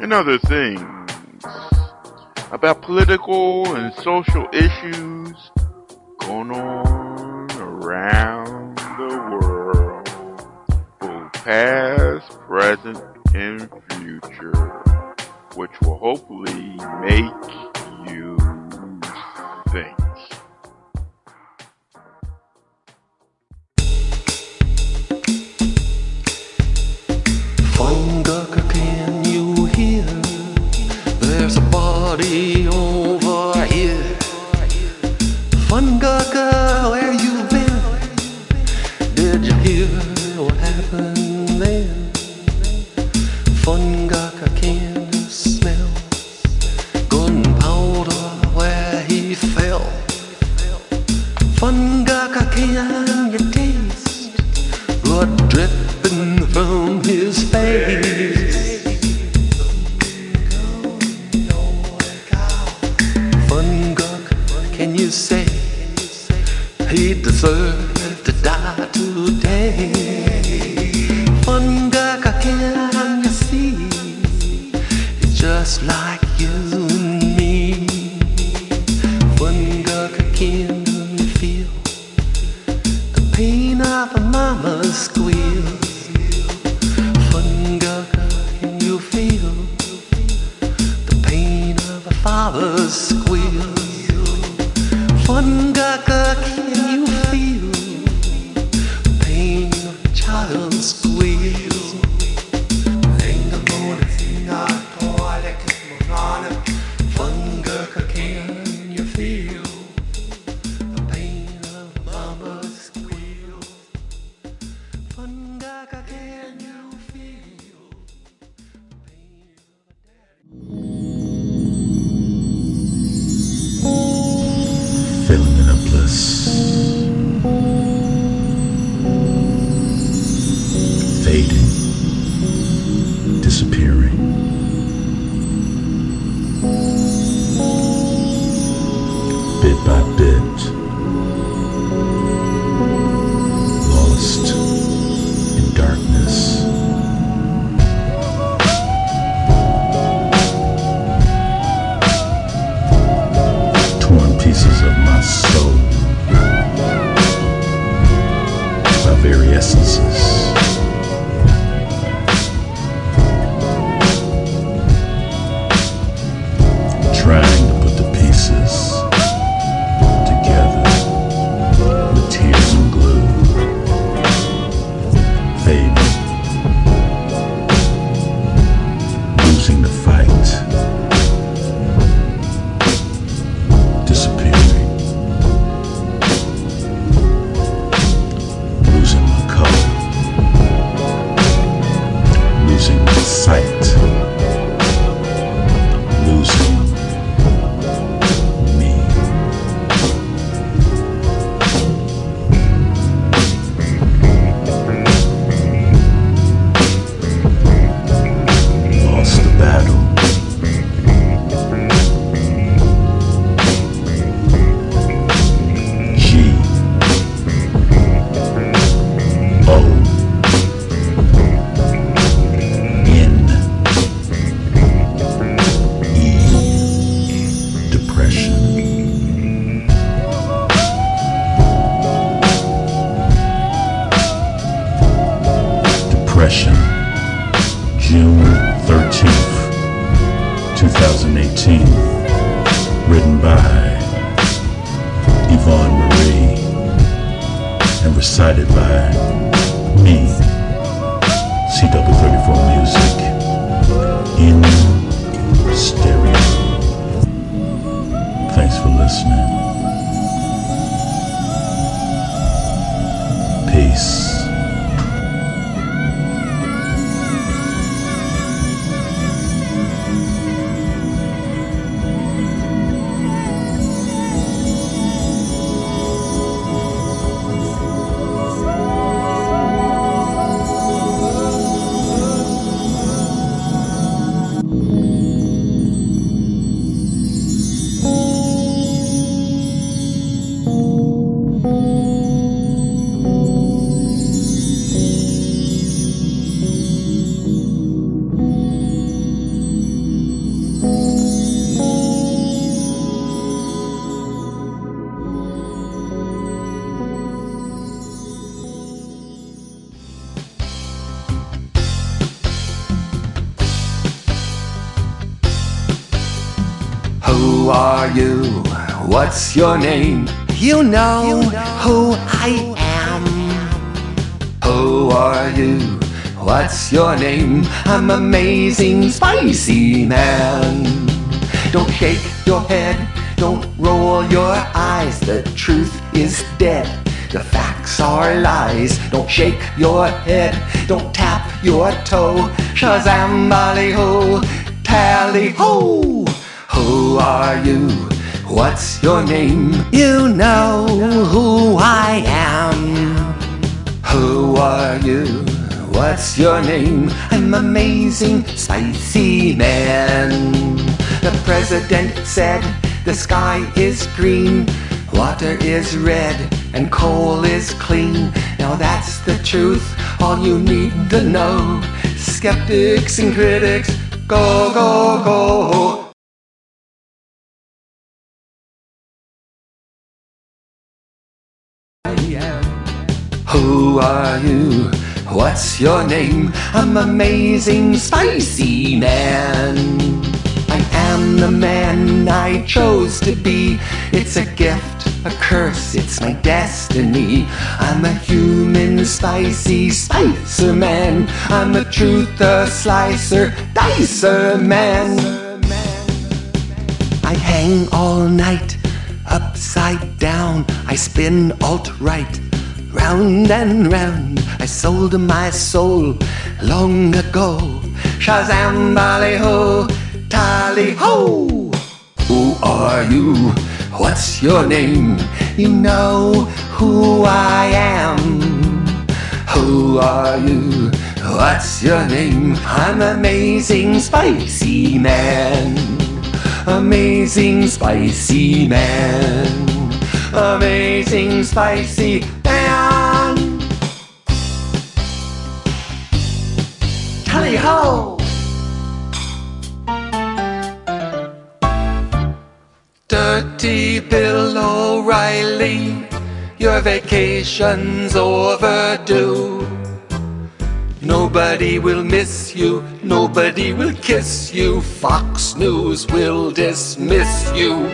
and other things about political and social issues going on around the world, both past, present, and future, which will hopefully make you think. There's a body over here. Fungucker, where you been? Did you hear what happened then? Fungucker, can smell gunpowder where he fell? Fungucker, can you taste blood dripping from his face? What's your name? You know who I am. Who are you? What's your name? I'm amazing spicy man. Don't shake your head, don't roll your eyes. The truth is dead. The facts are lies. Don't shake your head, don't tap your toe. Shazam, bally ho, tally ho. Who are you? What's your name? You know who I am. Who are you? What's your name? I'm amazing spicy man. The president said the sky is green, water is red, and coal is clean. Now that's the truth, all you need to know. Skeptics and critics, go, go, go. Who are you? What's your name? I'm amazing spicy man. I am the man I chose to be. It's a gift, a curse, it's my destiny. I'm a human spicy spicer man. I'm a slicer, dicer man. I hang all night, upside down. I spin alt right, round and round. I sold my soul long ago. Shazam, bally ho, tally ho. Who are you? What's your name? You know who I am. Who are you? What's your name? I'm amazing spicy man. Amazing spicy man. Amazing spicy Tally ho! Dirty Bill O'Reilly, your vacation's overdue. Nobody will miss you, nobody will kiss you. Fox News will dismiss you.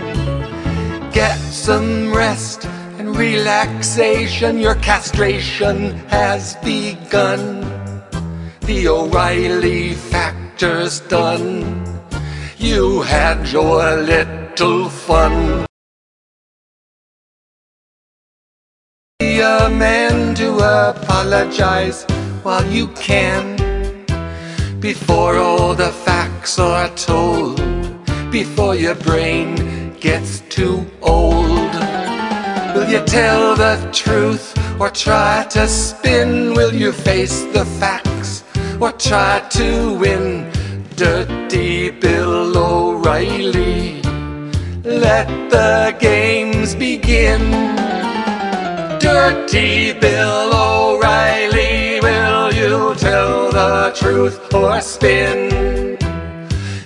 Get some rest and relaxation, your castration has begun. The O'Reilly factor's done. You had your little fun. Be a man to apologize while you can. Before all the facts are told, before your brain gets too old. Will you tell the truth or try to spin? Will you face the facts try to win? Dirty Bill O'Reilly, let the games begin. Dirty Bill O'Reilly, will you tell the truth or spin?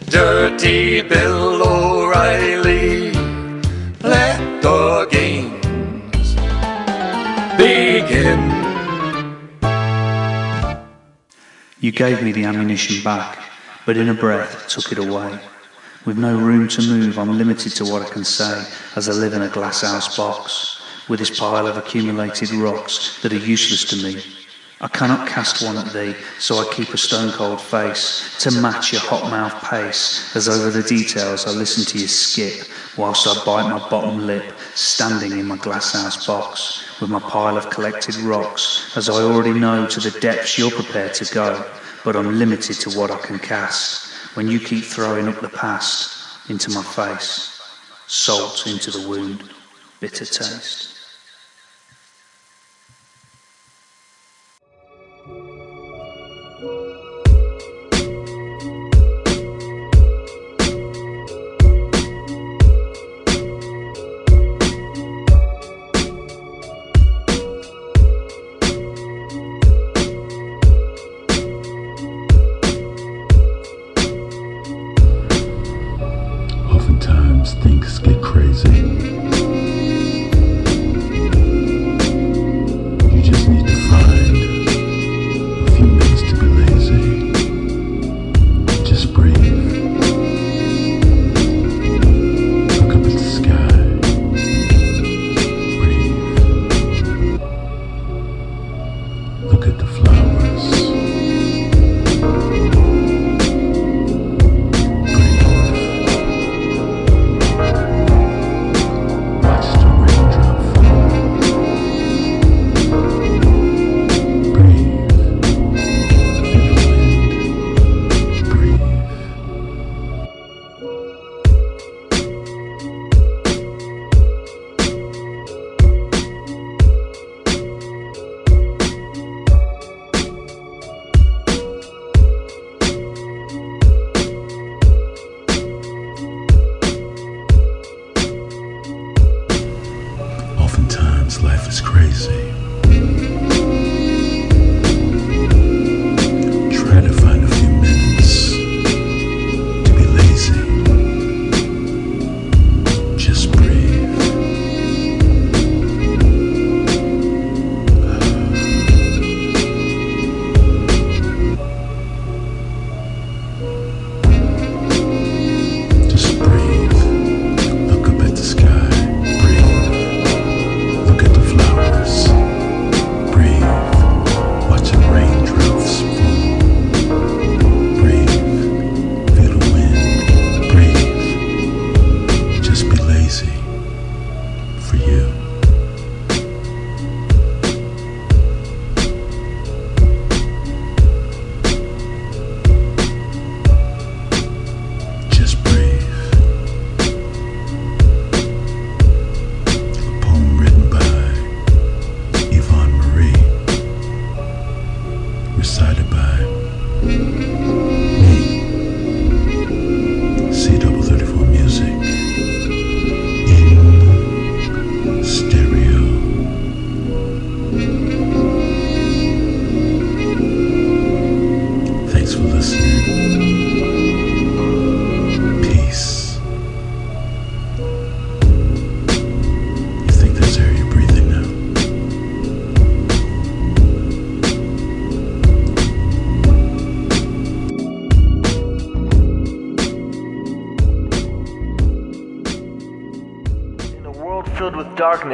Dirty Bill O'Reilly, let the games begin. You gave me the ammunition back, but in a breath took it away. With no room to move, I'm limited to what I can say as I live in a glasshouse box with this pile of accumulated rocks that are useless to me. I cannot cast one at thee, so I keep a stone cold face to match your hot mouth pace as over the details I listen to you skip whilst I bite my bottom lip, standing in my glasshouse box with my pile of collected rocks, as I already know to the depths you're prepared to go, but I'm limited to what I can cast when you keep throwing up the past into my face, salt into the wound, bitter taste.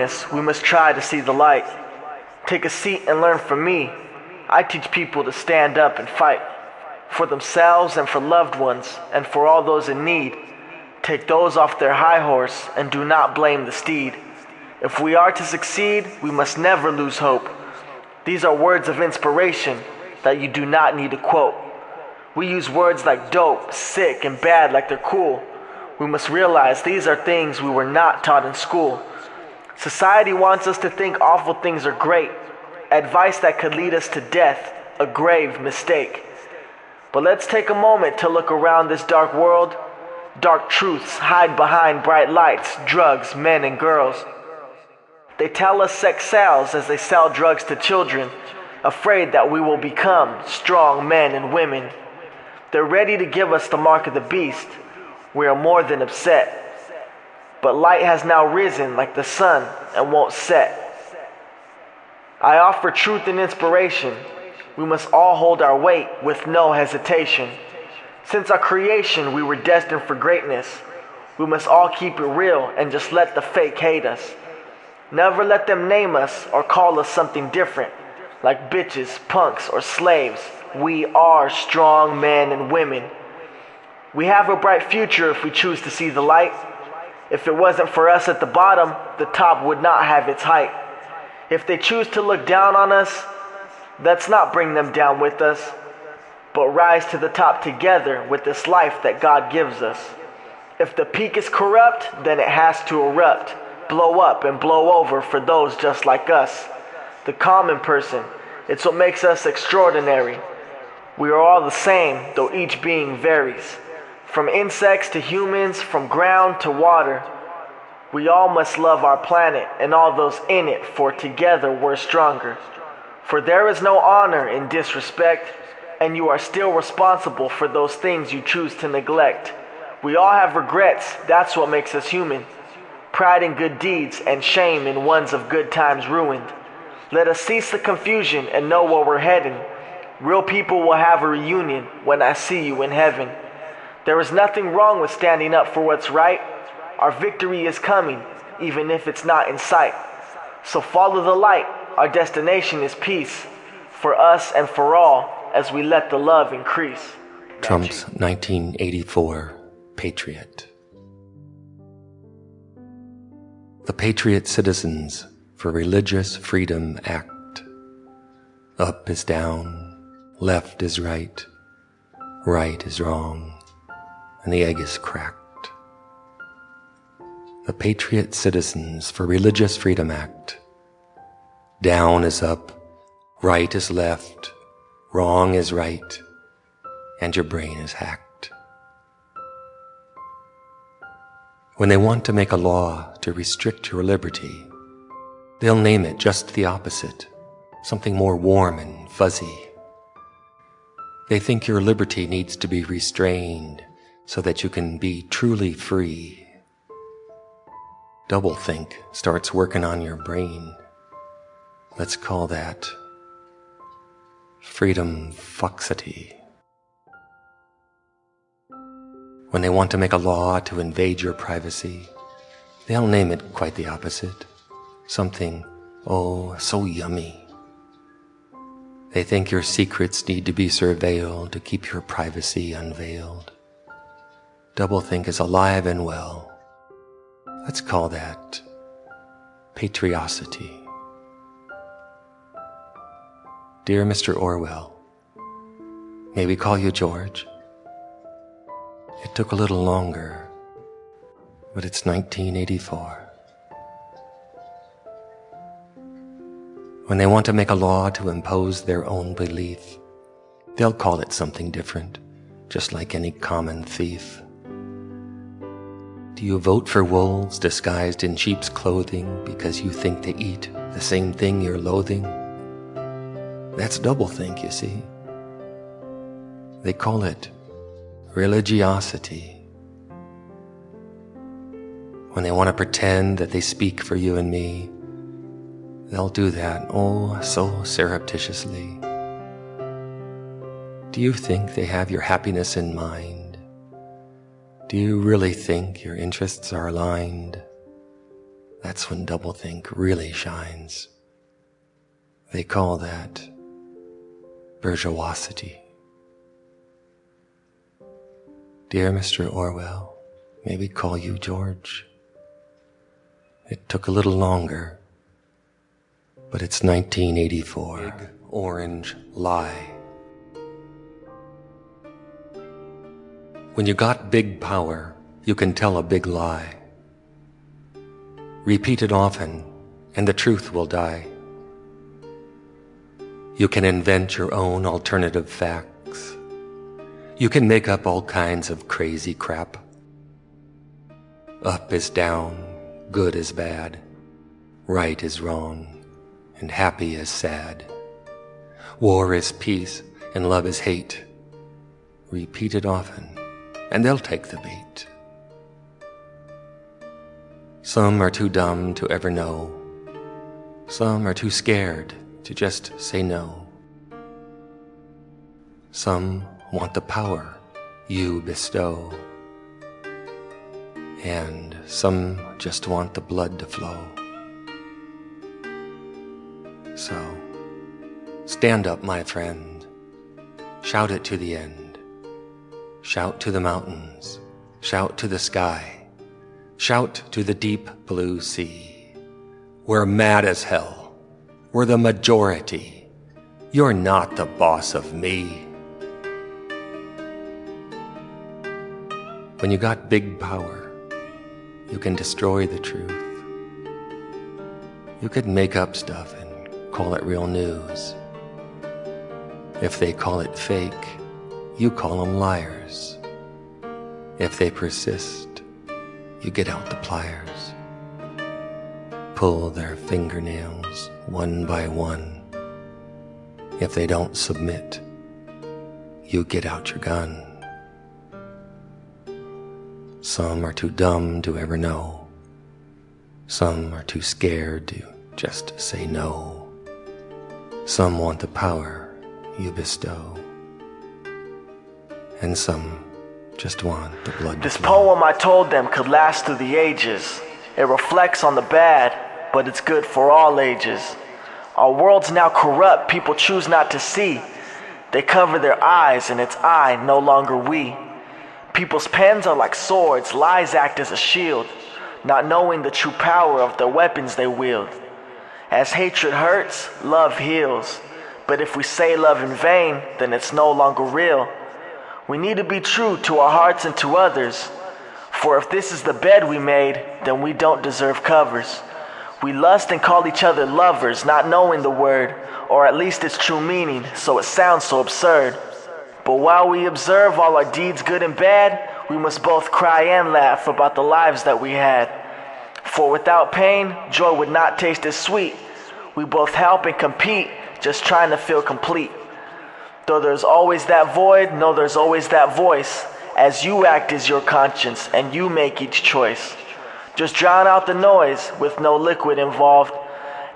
Darkness, we must try to see the light. Take a seat and learn from me. I teach people to stand up and fight for themselves and for loved ones and for all those in need. Take those off their high horse and do not blame the steed. If we are to succeed, we must never lose hope. These are words of inspiration that you do not need to quote. We use words like dope, sick, and bad like they're cool. We must realize these are things we were not taught in school. Society wants us to think awful things are great, advice that could lead us to death, a grave mistake. But let's take a moment to look around this dark world. Dark truths hide behind bright lights, drugs, men, and girls. They tell us sex sells as they sell drugs to children, afraid that we will become strong men and women. They're ready to give us the mark of the beast. We are more than upset. But light has now risen like the sun and won't set. I offer truth and inspiration. we must all hold our weight with no hesitation. Since our creation, we were destined for greatness. We must all keep it real and just let the fake hate us. Never let them name us or call us something different, like bitches, punks, or slaves. We are strong men and women. We have a bright future if we choose to see the light. If it wasn't for us at the bottom, the top would not have its height. If they choose to look down on us, let's not bring them down with us, but rise to the top together with this life that God gives us. If the peak is corrupt, then it has to erupt, blow up, and blow over for those just like us. The common person, it's what makes us extraordinary. We are all the same, though each being varies. From insects to humans, from ground to water. We all must love our planet and all those in it, for together we're stronger. For there is no honor in disrespect, and you are still responsible for those things you choose to neglect. We all have regrets, that's what makes us human. Pride in good deeds and shame in ones of good times ruined. Let us cease the confusion and know where we're heading. Real people will have a reunion when I see you in heaven. There is nothing wrong with standing up for what's right. Our victory is coming, even if it's not in sight. So follow the light. Our destination is peace for us and for all as we let the love increase. Trump's 1984 Patriot. The Patriot Citizens for Religious Freedom Act. Up is down, left is right, right is wrong, and the egg is cracked. The Patriot Citizens for Religious Freedom Act. Down is up, right is left, wrong is right, and your brain is hacked. When they want to make a law to restrict your liberty, they'll name it just the opposite, something more warm and fuzzy. They think your liberty needs to be restrained so that you can be truly free. Doublethink starts working on your brain. Let's call that freedom foxity. When they want to make a law to invade your privacy, they'll name it quite the opposite. Something, oh, so yummy. They think your secrets need to be surveilled to keep your privacy unveiled. Doublethink is alive and well. Let's call that patriosity. Dear Mr. Orwell, may we call you George? It took a little longer, but it's 1984. When they want to make a law to impose their own belief, they'll call it something different, just like any common thief. Do you vote for wolves disguised in sheep's clothing because you think they eat the same thing you're loathing? That's doublethink, you see. They call it religiosity. When they want to pretend that they speak for you and me, they'll do that, oh, so surreptitiously. Do you think they have your happiness in mind? Do you really think your interests are aligned? That's when doublethink really shines. They call that bourgeoisity. Dear Mr. Orwell, may we call you George? It took a little longer, but it's 1984. Big orange lie. When you got big power, you can tell a big lie. Repeat it often, and the truth will die. You can invent your own alternative facts. You can make up all kinds of crazy crap. Up is down, good is bad, right is wrong, and happy is sad. War is peace, and love is hate. Repeat it often and they'll take the bait. Some are too dumb to ever know. Some are too scared to just say no. Some want the power you bestow. And some just want the blood to flow. So, stand up, my friend. Shout it to the end. Shout to the mountains. Shout to the sky. Shout to the deep blue sea. We're mad as hell. We're the majority. You're not the boss of me. When you got big power, you can destroy the truth. You could make up stuff and call it real news. If they call it fake, you call them liars. If they persist, you get out the pliers. Pull their fingernails one by one. If they don't submit, you get out your gun. Some are too dumb to ever know. Some are too scared to just say no. Some want the power you bestow. And some just want the blood This poem I told them could last through the ages. It reflects on the bad, but it's good for all ages. Our world's now corrupt, people choose not to see. They cover their eyes, and it's I, no longer we. People's pens are like swords, lies act as a shield, not knowing the true power of the weapons they wield. As hatred hurts, love heals. But if we say love in vain, then it's no longer real. We need to be true to our hearts and to others. For if this is the bed we made, then we don't deserve covers. We lust and call each other lovers, not knowing the word, or at least its true meaning, so it sounds so absurd. But while we observe all our deeds, good and bad, we must both cry and laugh about the lives that we had. For without pain, joy would not taste as sweet. We both help and compete, just trying to feel complete. Though there's always that void, no, there's always that voice. As you act as your conscience and you make each choice. Just drown out the noise with no liquid involved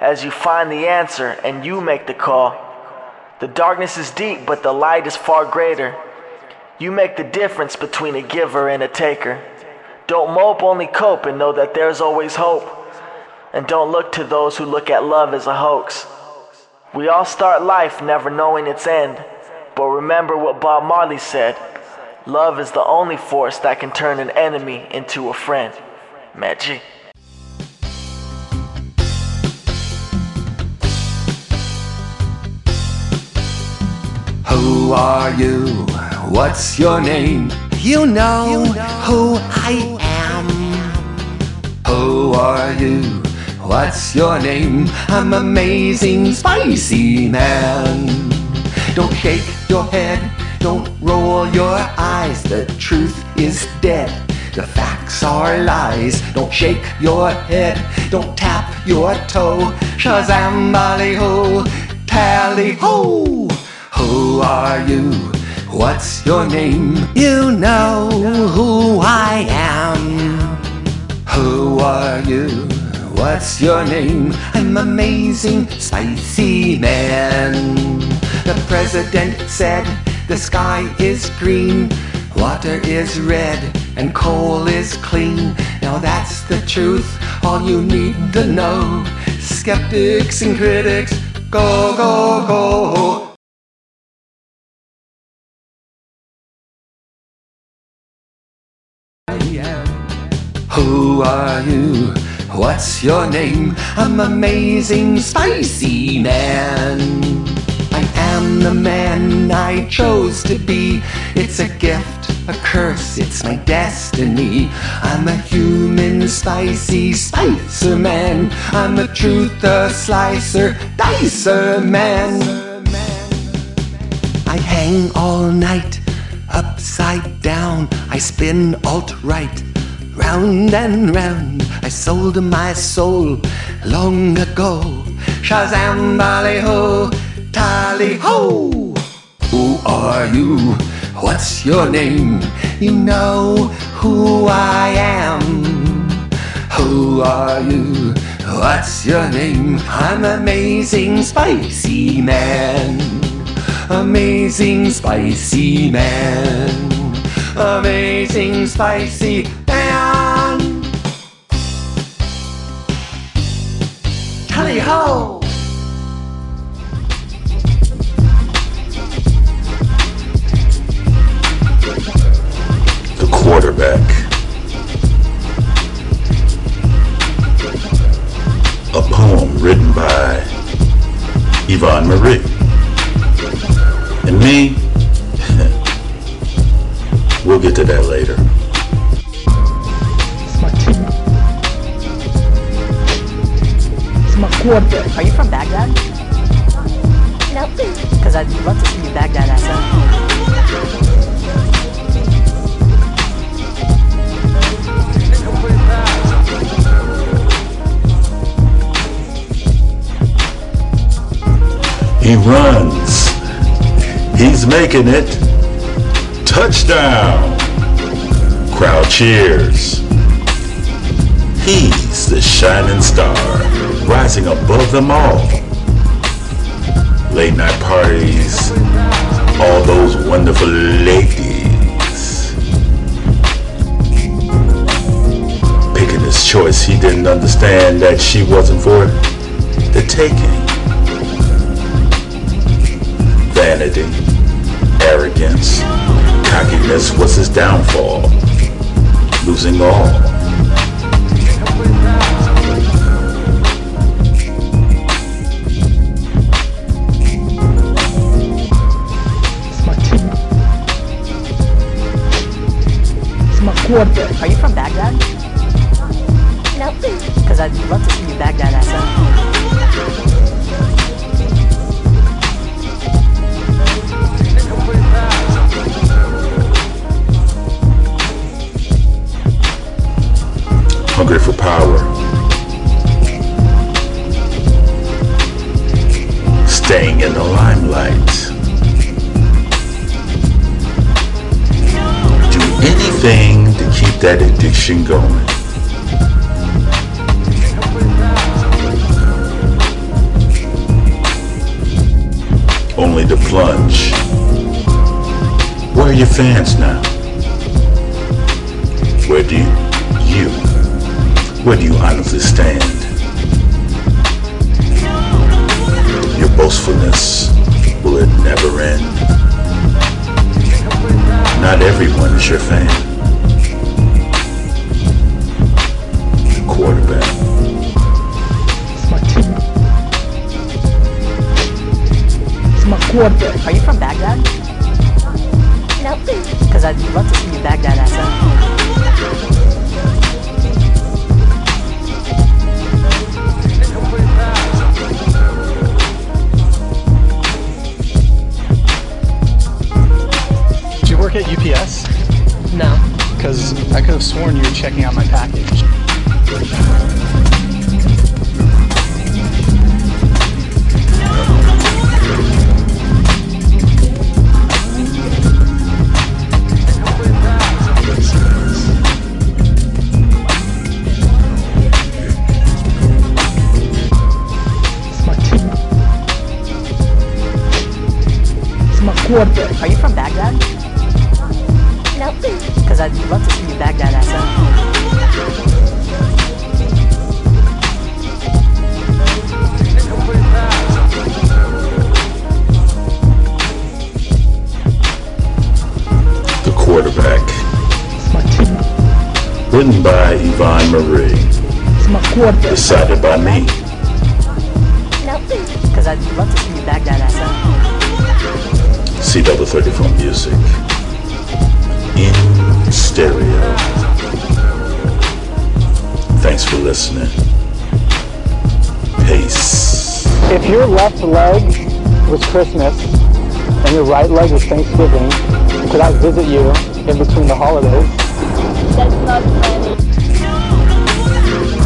as you find the answer and you make the call. The darkness is deep, but the light is far greater. You make the difference between a giver and a taker. Don't mope, only cope, and know that there's always hope. And don't look to those who look at love as a hoax. We all start life never knowing its end. But remember what Bob Marley said love is the only force that can turn an enemy into a friend. Magic. Who are you? What's your name? You know who I am. Who are you? What's your name? I'm amazing spicy man. Don't shake your head, don't roll your eyes. The truth is dead. The facts are lies. Don't shake your head, don't tap your toe. Shazam, bally ho, tally ho. Who are you? What's your name? You know who I am. Who are you? What's your name? I'm amazing, spicy man. The president said the sky is green, water is red, and coal is clean. Now that's the truth, all you need to know. Skeptics and critics, go, go, go. Who are you? What's your name? I'm amazing spicy man. The man I chose to be. It's a gift, a curse, it's my destiny. I'm a human spicy spicer man. I'm the truth, a slicer, dicer man. I hang all night, upside down. I spin alt right, round and round. I sold my soul long ago. Shazam, bally ho, tally ho. Who are you? What's your name? You know who I am. Who are you? What's your name? I'm amazing spicy man. Amazing spicy man. Amazing spicy man. Tally ho! The quarterback. A poem written by Yvonne Marie. And me, we'll get to that later. It's my team. It's my quarterback. Are you from Baghdad? Nope. Because I'd love to see you Baghdad ass He runs. He's making it. Touchdown. Crowd cheers. He's the shining star, rising above them all. Late night parties, all those wonderful ladies. Picking his choice, he didn't understand that she wasn't for the taking. Vanity, arrogance, cockiness was his downfall. Losing all. It's my team. It's my quarterback. Are you from Baghdad? No. Because I'd love to see you Baghdad ass Hungry for power. Staying in the limelight. Do anything to keep that addiction going. Only to plunge. Where are your fans now? Where do you, you where do you honestly stand? Your boastfulness, will it never end? Not everyone is your fan. Quarterback. It's my team. It's my quarterback. Are you from Baghdad? Nope. Because I'd love to see you Baghdad ass up. At UPS? No. Because I could have sworn you were checking out my package. It's my team. It's my quarterback. Are you from Baghdad? Because I'd love to see you Baghdad ass up. The quarterback. My team. Written by Yvonne Marie. It's my quarterback. Decided by me. Because I'd love to see you Baghdad ass up. CW34 Music. In stereo. Thanks for listening. Peace. If your left leg was Christmas and your right leg was Thanksgiving, could I visit you in between the holidays? That's not funny.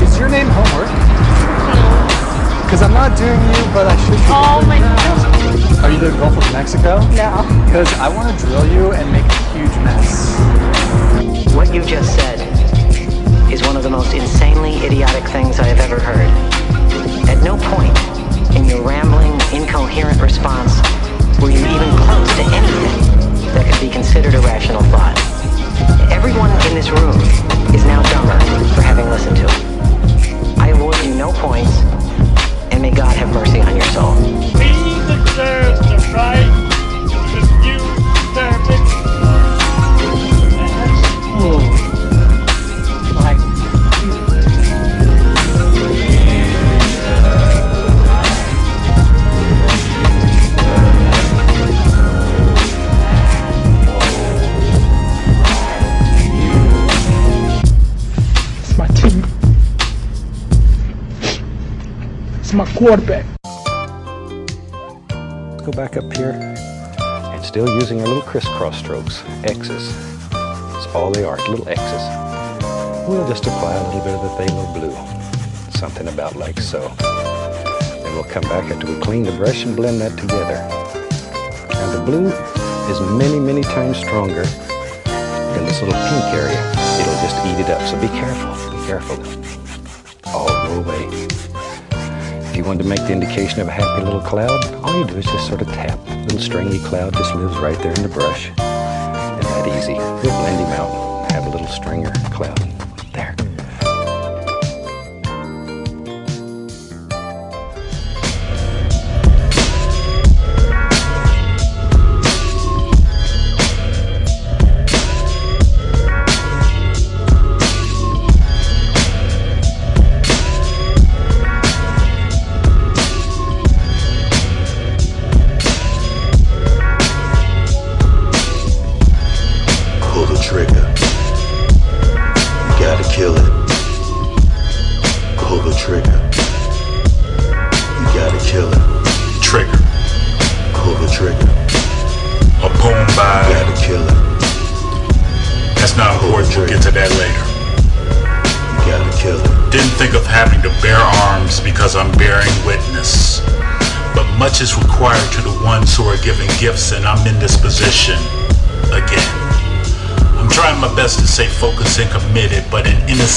Is your name homework? Because I'm not doing you, but I should. be. Oh my god. Are you the Gulf of Mexico? No. Because I want to drill you and make a huge mess. What you just said is one of the most insanely idiotic things I have ever heard. At no point in your rambling, incoherent response were you even close to anything that could be considered a rational thought. Everyone in this room is now dumber for having listened to it. I award you no points, and may God have mercy on your soul. The right to view their It's quarterback. Go back up here and still using our little crisscross strokes, X's. That's all they are, little X's. We'll just apply a little bit of the phthalo blue, something about like so. Then we'll come back after we clean the brush and blend that together. Now the blue is many, many times stronger than this little pink area. It'll just eat it up, so be careful, be careful. All go away. If you want to make the indication of a happy little cloud, all you do is just sort of tap. Little stringy cloud just lives right there in the brush. And that easy. We'll blend him out. Have a little stringer cloud.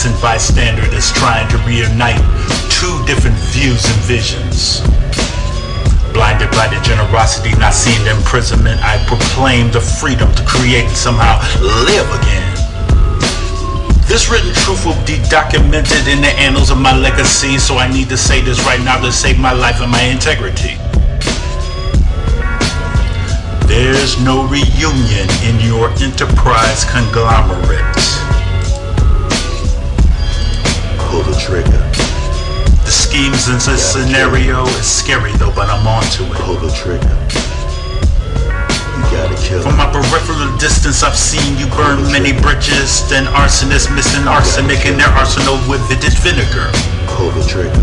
Innocent bystander is trying to reunite two different views and visions. Blinded by the generosity, not seeing the imprisonment, I proclaim the freedom to create and somehow live again. This written truth will be documented in the annals of my legacy, so I need to say this right now to save my life and my integrity. There's no reunion in your enterprise conglomerate. Pull the trigger. The schemes in this scenario is scary though, but I'm onto it. Pull the trigger. You gotta kill From my peripheral distance, I've seen you burn many bridges. Then arsonists missing arsenic in their arsenal with vintage vinegar. Pull the trigger.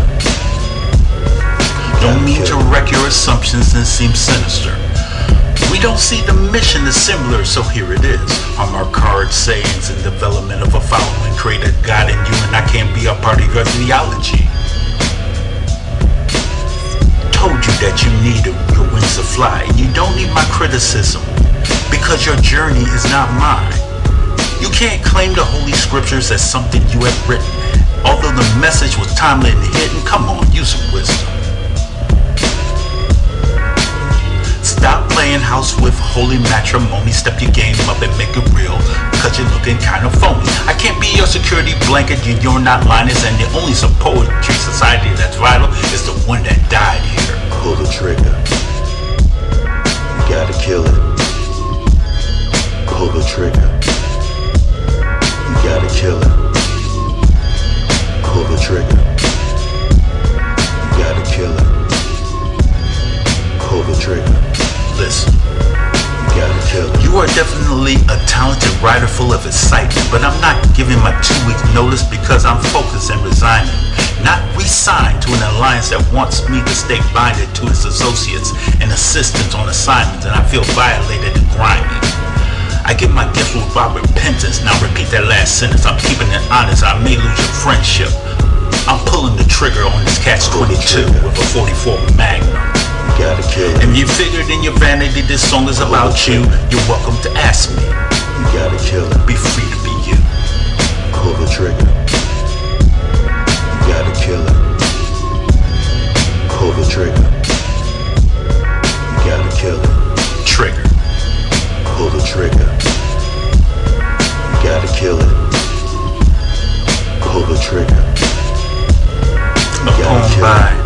Don't mean to wreck your assumptions and seem sinister. We don't see the mission as similar, so here it is. I'm our card sayings and development of a following. Create a God in you, and I can't be a part of your theology. Told you that you need your wings to fly. You don't need my criticism because your journey is not mine. You can't claim the Holy Scriptures as something you have written. Although the message was timely and hidden, come on, use some wisdom. Stop playing house with holy matrimony. Step your game up and make it real. Cause you're looking kind of phony. I can't be your security blanket. You- You're not Linus. And the only poetry society that's vital is the one that died here. Pull the trigger. You gotta kill it. Pull the trigger. You gotta kill it. Pull the trigger. You gotta kill it. Pull the trigger. Listen. You gotta kill it. You are definitely a talented writer full of excitement, but I'm not giving my two week notice because I'm focused and resigning. Not re-signed to an alliance that wants me to stay binded to its associates and assistants on assignments, and I feel violated and grimy. I give my gifts without repentance. Now repeat that last sentence. I'm keeping it honest. I may lose your friendship. I'm pulling the trigger on this catch 22 with a 44 Magnum. You gotta kill it. And you figured in your vanity this song is about you, you're welcome to ask me. You gotta kill it. Be free to be you. Pull the trigger. You gotta kill it. Pull the trigger. You gotta kill it. Trigger. Pull the trigger. You gotta kill it. Pull the trigger. You gotta kill it.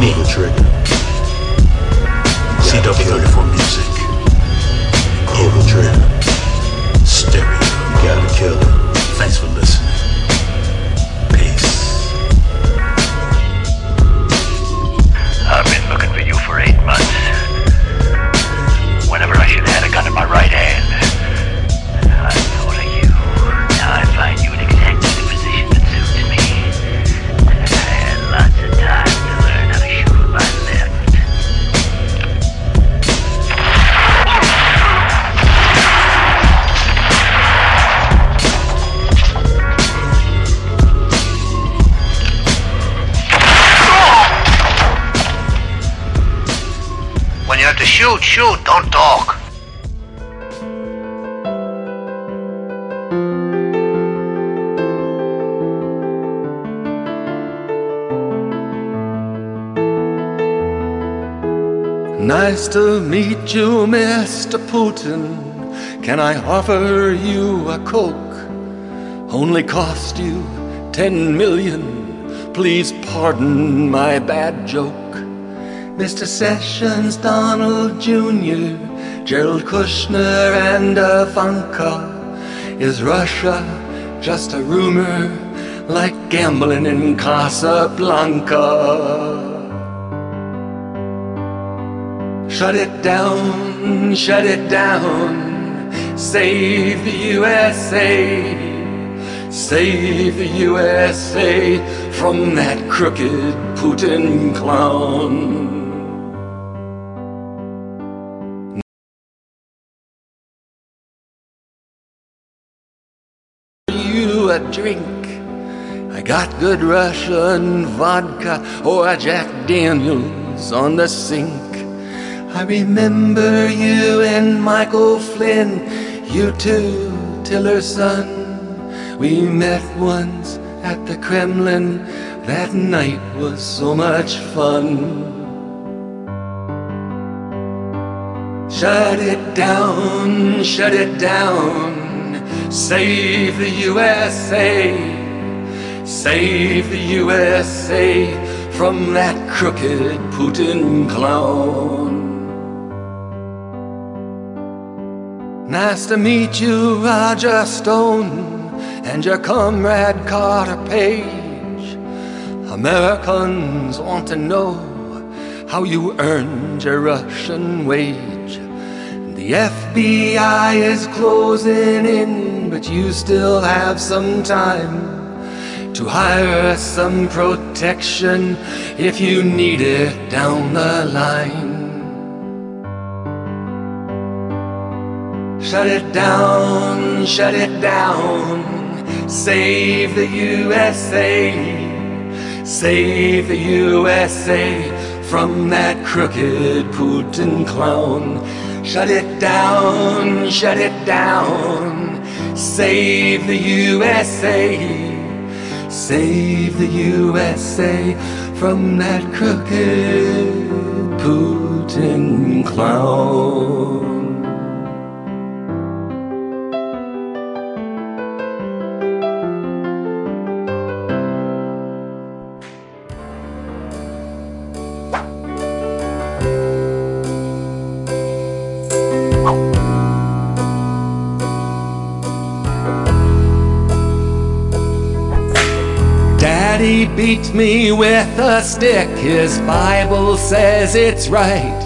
Me. The trigger. You gotta kill it. CW34 Music. Pull the trigger. Stereo. You gotta kill it. Thanks for listening. Peace. I've been looking for you for eight months. Shoot, shoot, don't talk. Nice to meet you, Mr. Putin. Can I offer you a Coke? Only cost you ten million. Please pardon my bad joke. Mr. Sessions, Donald Jr., Jared Kushner, and Ivanka. Is Russia just a rumor like gambling in Casablanca? Shut it down, shut it down. Save the USA. Save the USA from that crooked Putin clown. Got good Russian vodka or a Jack Daniels on the sink. I remember you and Michael Flynn, you too, Tillerson. We met once at the Kremlin. That night was so much fun. Shut it down, shut it down. Save the USA. Save the USA from that crooked Putin clown. Nice to meet you, Roger Stone, and your comrade Carter Page. Americans want to know how you earned your Russian wage. The FBI is closing in, but you still have some time to hire some protection if you need it down the line. Shut it down, shut it down. Save the USA. Save the USA from that crooked Putin clown. Shut it down, shut it down. Save the USA. Save the USA from that crooked Putin clown. Beat me with a stick, his Bible says it's right.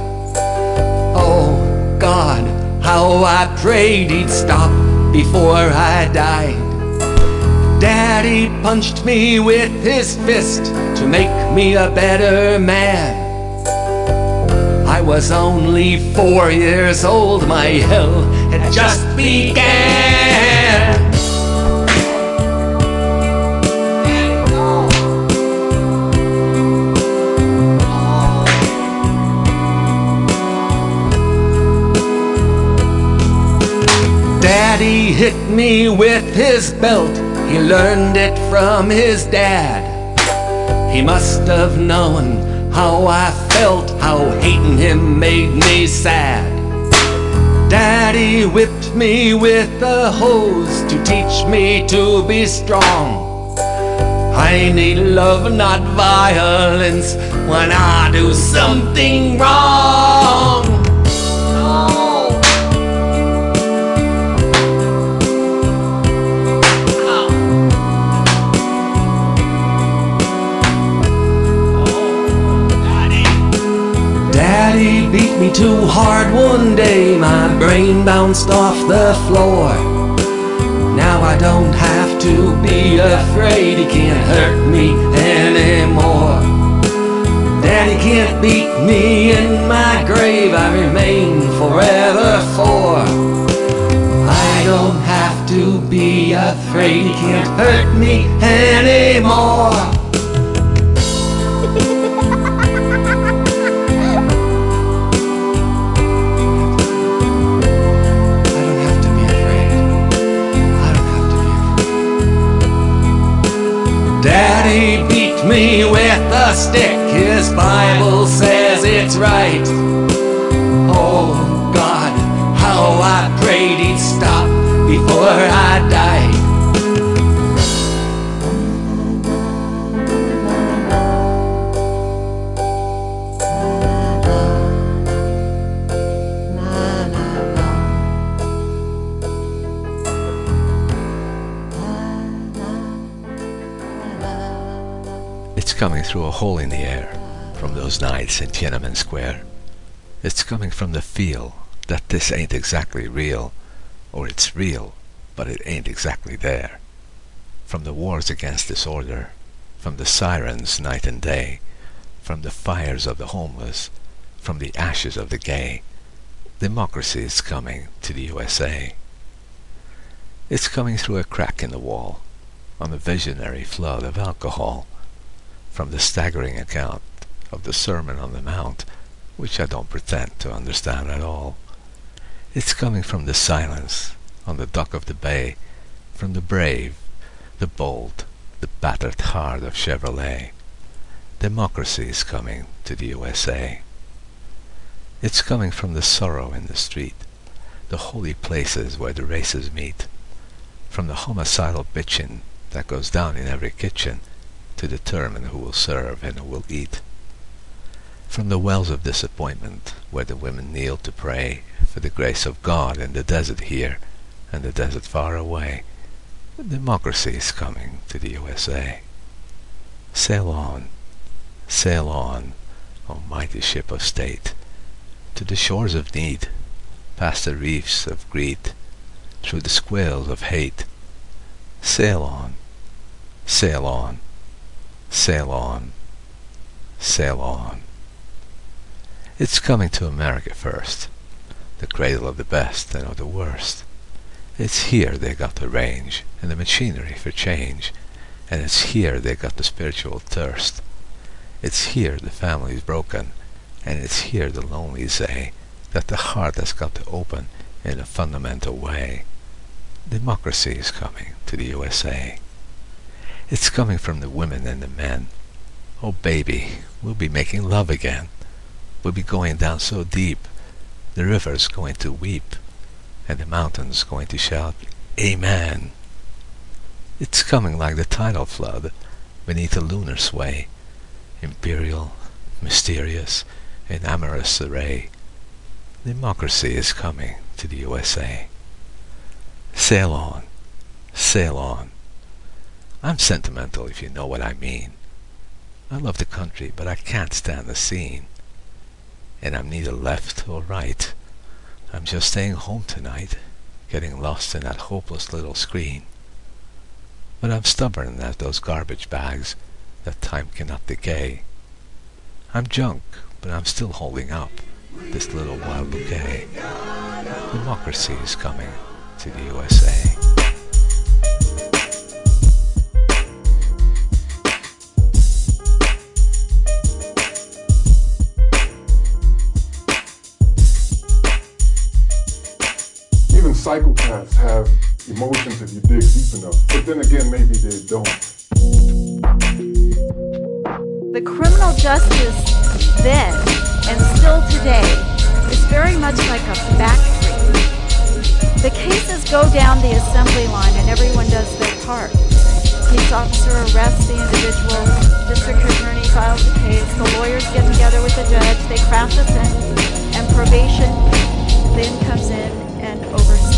Oh God, how I prayed he'd stop before I died. Daddy punched me with his fist to make me a better man. I was only four years old, my hell had just began. Hit me with his belt. He learned it from his dad. He must have known how I felt, how hating him made me sad. Daddy whipped me with a hose to teach me to be strong. I need love, not violence, when I do something wrong. Hard one day, my brain bounced off the floor. Now I don't have to be afraid, he can't hurt me anymore. Daddy can't beat me in my grave, I remain forever for. I don't have to be afraid, he can't hurt me anymore. Stick, his Bible says it's right. Through a hole in the air from those nights in Tiananmen Square. It's coming from the feel that this ain't exactly real, or it's real, but it ain't exactly there. From the wars against disorder, from the sirens night and day, from the fires of the homeless, from the ashes of the gay, democracy is coming to the USA. It's coming through a crack in the wall, on the visionary flood of alcohol, from the staggering account of the Sermon on the Mount, which I don't pretend to understand at all. It's coming from the silence on the dock of the bay, from the brave, the bold, the battered heart of Chevrolet. Democracy is coming to the USA. It's coming from the sorrow in the street, the holy places where the races meet, from the homicidal bitchin' that goes down in every kitchen to determine who will serve and who will eat. From the wells of disappointment where the women kneel to pray for the grace of God in the desert here and the desert far away, democracy is coming to the USA. Sail on, sail on, O mighty ship of state, to the shores of need, past the reefs of greed, through the squales of hate. Sail on, sail on, sail on, sail on. It's coming to America first, the cradle of the best and of the worst. It's here they got the range and the machinery for change, and it's here they got the spiritual thirst. It's here the family's broken, and it's here the lonely say that the heart has got to open in a fundamental way. Democracy is coming to the USA. It's coming from the women and the men. Oh baby, we'll be making love again. We'll be going down so deep, the river's going to weep, and the mountains going to shout, Amen. It's coming like the tidal flood beneath a lunar sway, imperial, mysterious, in amorous array. Democracy is coming to the USA. Sail on, sail on. I'm sentimental if you know what I mean. I love the country, but I can't stand the scene. And I'm neither left or right. I'm just staying home tonight, getting lost in that hopeless little screen. But I'm stubborn as those garbage bags that time cannot decay. I'm junk, but I'm still holding up this little wild bouquet. Democracy is coming to the USA. Psychopaths have emotions if you dig deep enough. But then again, maybe they don't. The criminal justice then and still today is very much like a factory The cases go down the assembly line and everyone does their part. Police officer arrests the individual, district attorney files the case, the lawyers get together with the judge, they craft the sentence, and probation then comes in and oversees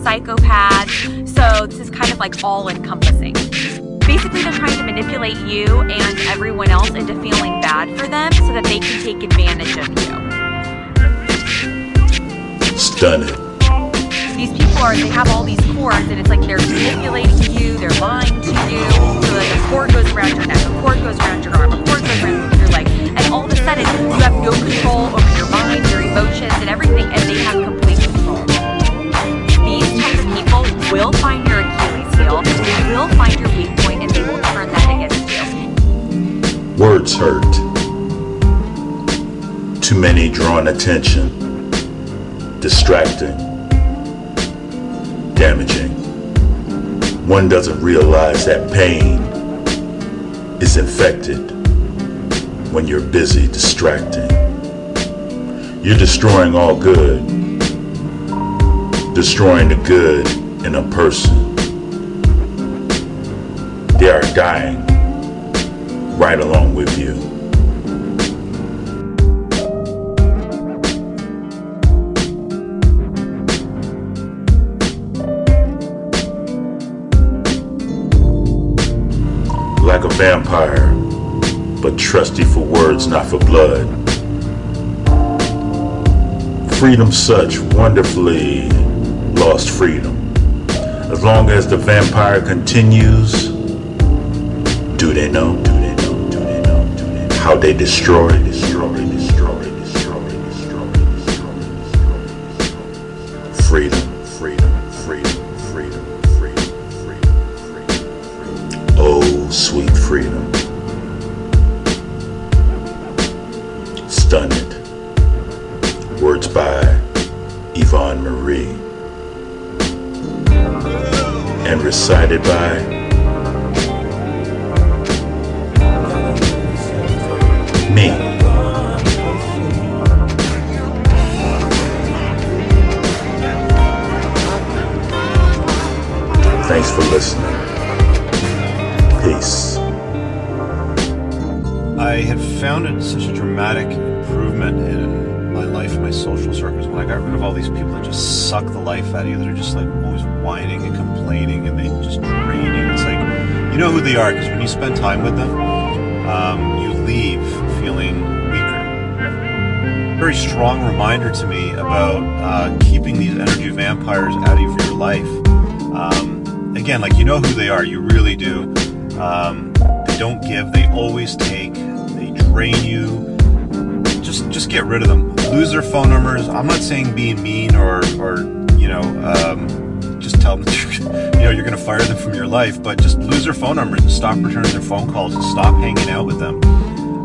psychopaths. So this is kind of like all encompassing. Basically, they're trying to manipulate you and everyone else into feeling bad for them so that they can take advantage of you. Stunning. These people are, they have all these cords, and it's like they're manipulating you, they're lying to you. So like a cord goes around your neck, a cord goes around your arm, a cord goes around your leg, and all of a sudden you have no control over your mind, your emotions, and everything, and they have complete will find your Achilles heel, they will find your weak point, and they will turn that against you. Words hurt. Too many drawing attention. Distracting. Damaging. One doesn't realize that pain is infected when you're busy distracting. You're destroying all good, destroying the good in a person. They are dying right along with you. Like a vampire, but trusty for words, not for blood. Freedom such wonderfully lost freedom. As long as the vampire continues, do they know? Do they know? Do they know? Do they know? How they destroy, destroy, about uh, keeping these energy vampires out of your life. Um, again, like you know who they are, you really do. Um, they don't give, they always take, they drain you, just just get rid of them. Lose their phone numbers. I'm not saying being mean or, or you know, um, just tell them you're, know you're going to fire them from your life, but just lose their phone numbers and stop returning their phone calls and stop hanging out with them.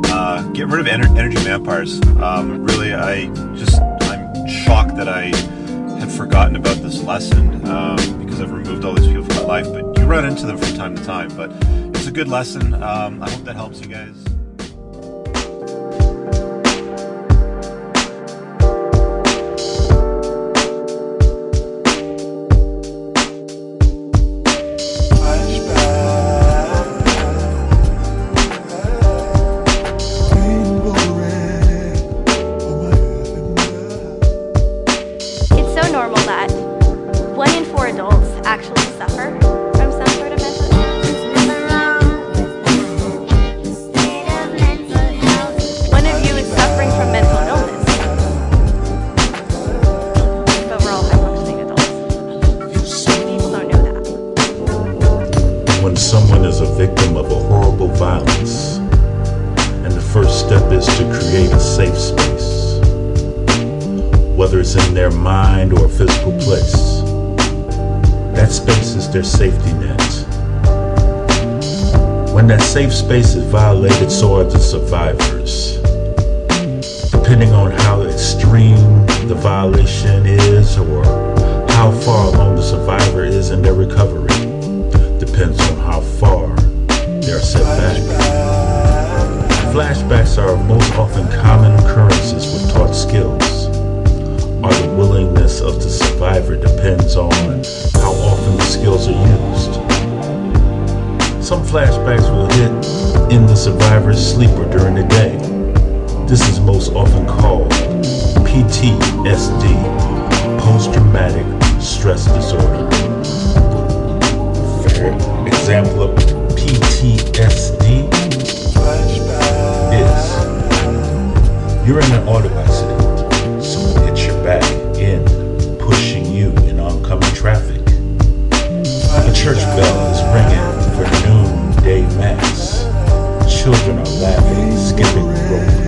Uh, get rid of ener- energy vampires. Um, really, I just shocked that I had forgotten about this lesson um, because I've removed all these people from my life. But you run into them from time to time. But it's a good lesson. Um, I hope that helps you guys. Survivors. Depending on how extreme the violation is or how far along the survivor is in their recovery, depends on how far they are set back. Flashbacks are most often common occurrences with taught skills. Or the willingness of the survivor depends on how often the skills are used. Some flashbacks will hit in the survivor's sleeper during the day. This is most often called PTSD, post traumatic stress disorder. For example of PTSD is you're in an auto accident. Someone hits your back in, pushing you in oncoming traffic. A church bell is ringing for noonday mass. Children are laughing, skipping rope,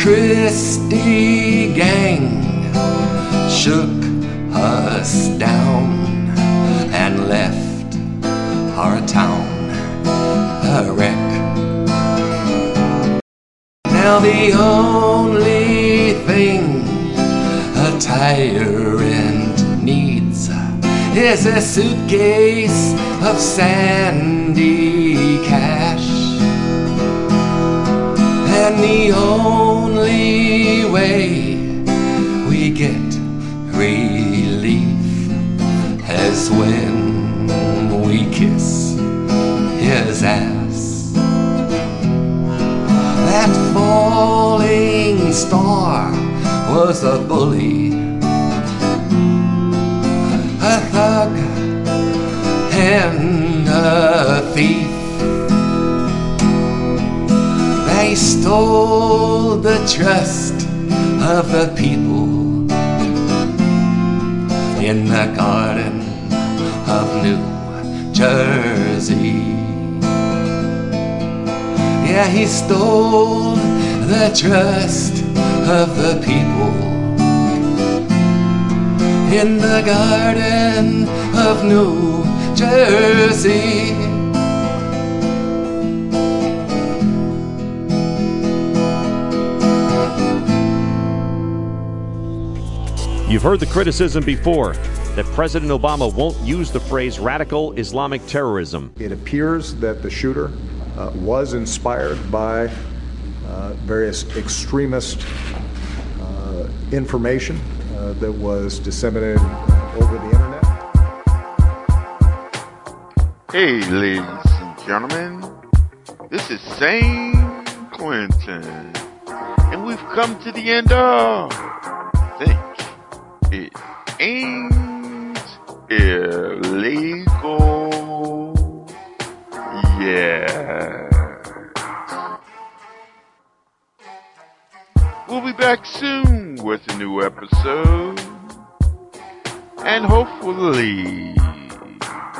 Christie gang shook us down and left our town a wreck. Now the only thing a tyrant needs is a suitcase of sandy And the only way we get relief is when we kiss his ass. That falling star was a bully, a thug, and a thief. Stole the trust of the people in the garden of New Jersey. Yeah, he stole the trust of the people in the garden of New Jersey. You've heard the criticism before that President Obama won't use the phrase radical Islamic terrorism. It appears that the shooter uh, was inspired by uh, various extremist uh, information uh, that was disseminated over the internet. Hey, ladies and gentlemen, this is Sam Clinton, and we've come to the end of Think It Ain't Illegal. Yeah. We'll be back soon with a new episode. And hopefully,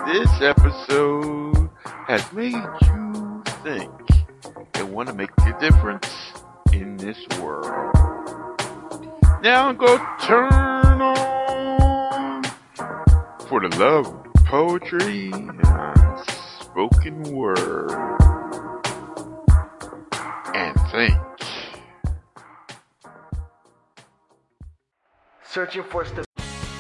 this episode has made you think and want to make a difference in this world. Now go turn for the love of poetry and spoken word. And think. Searching for stability.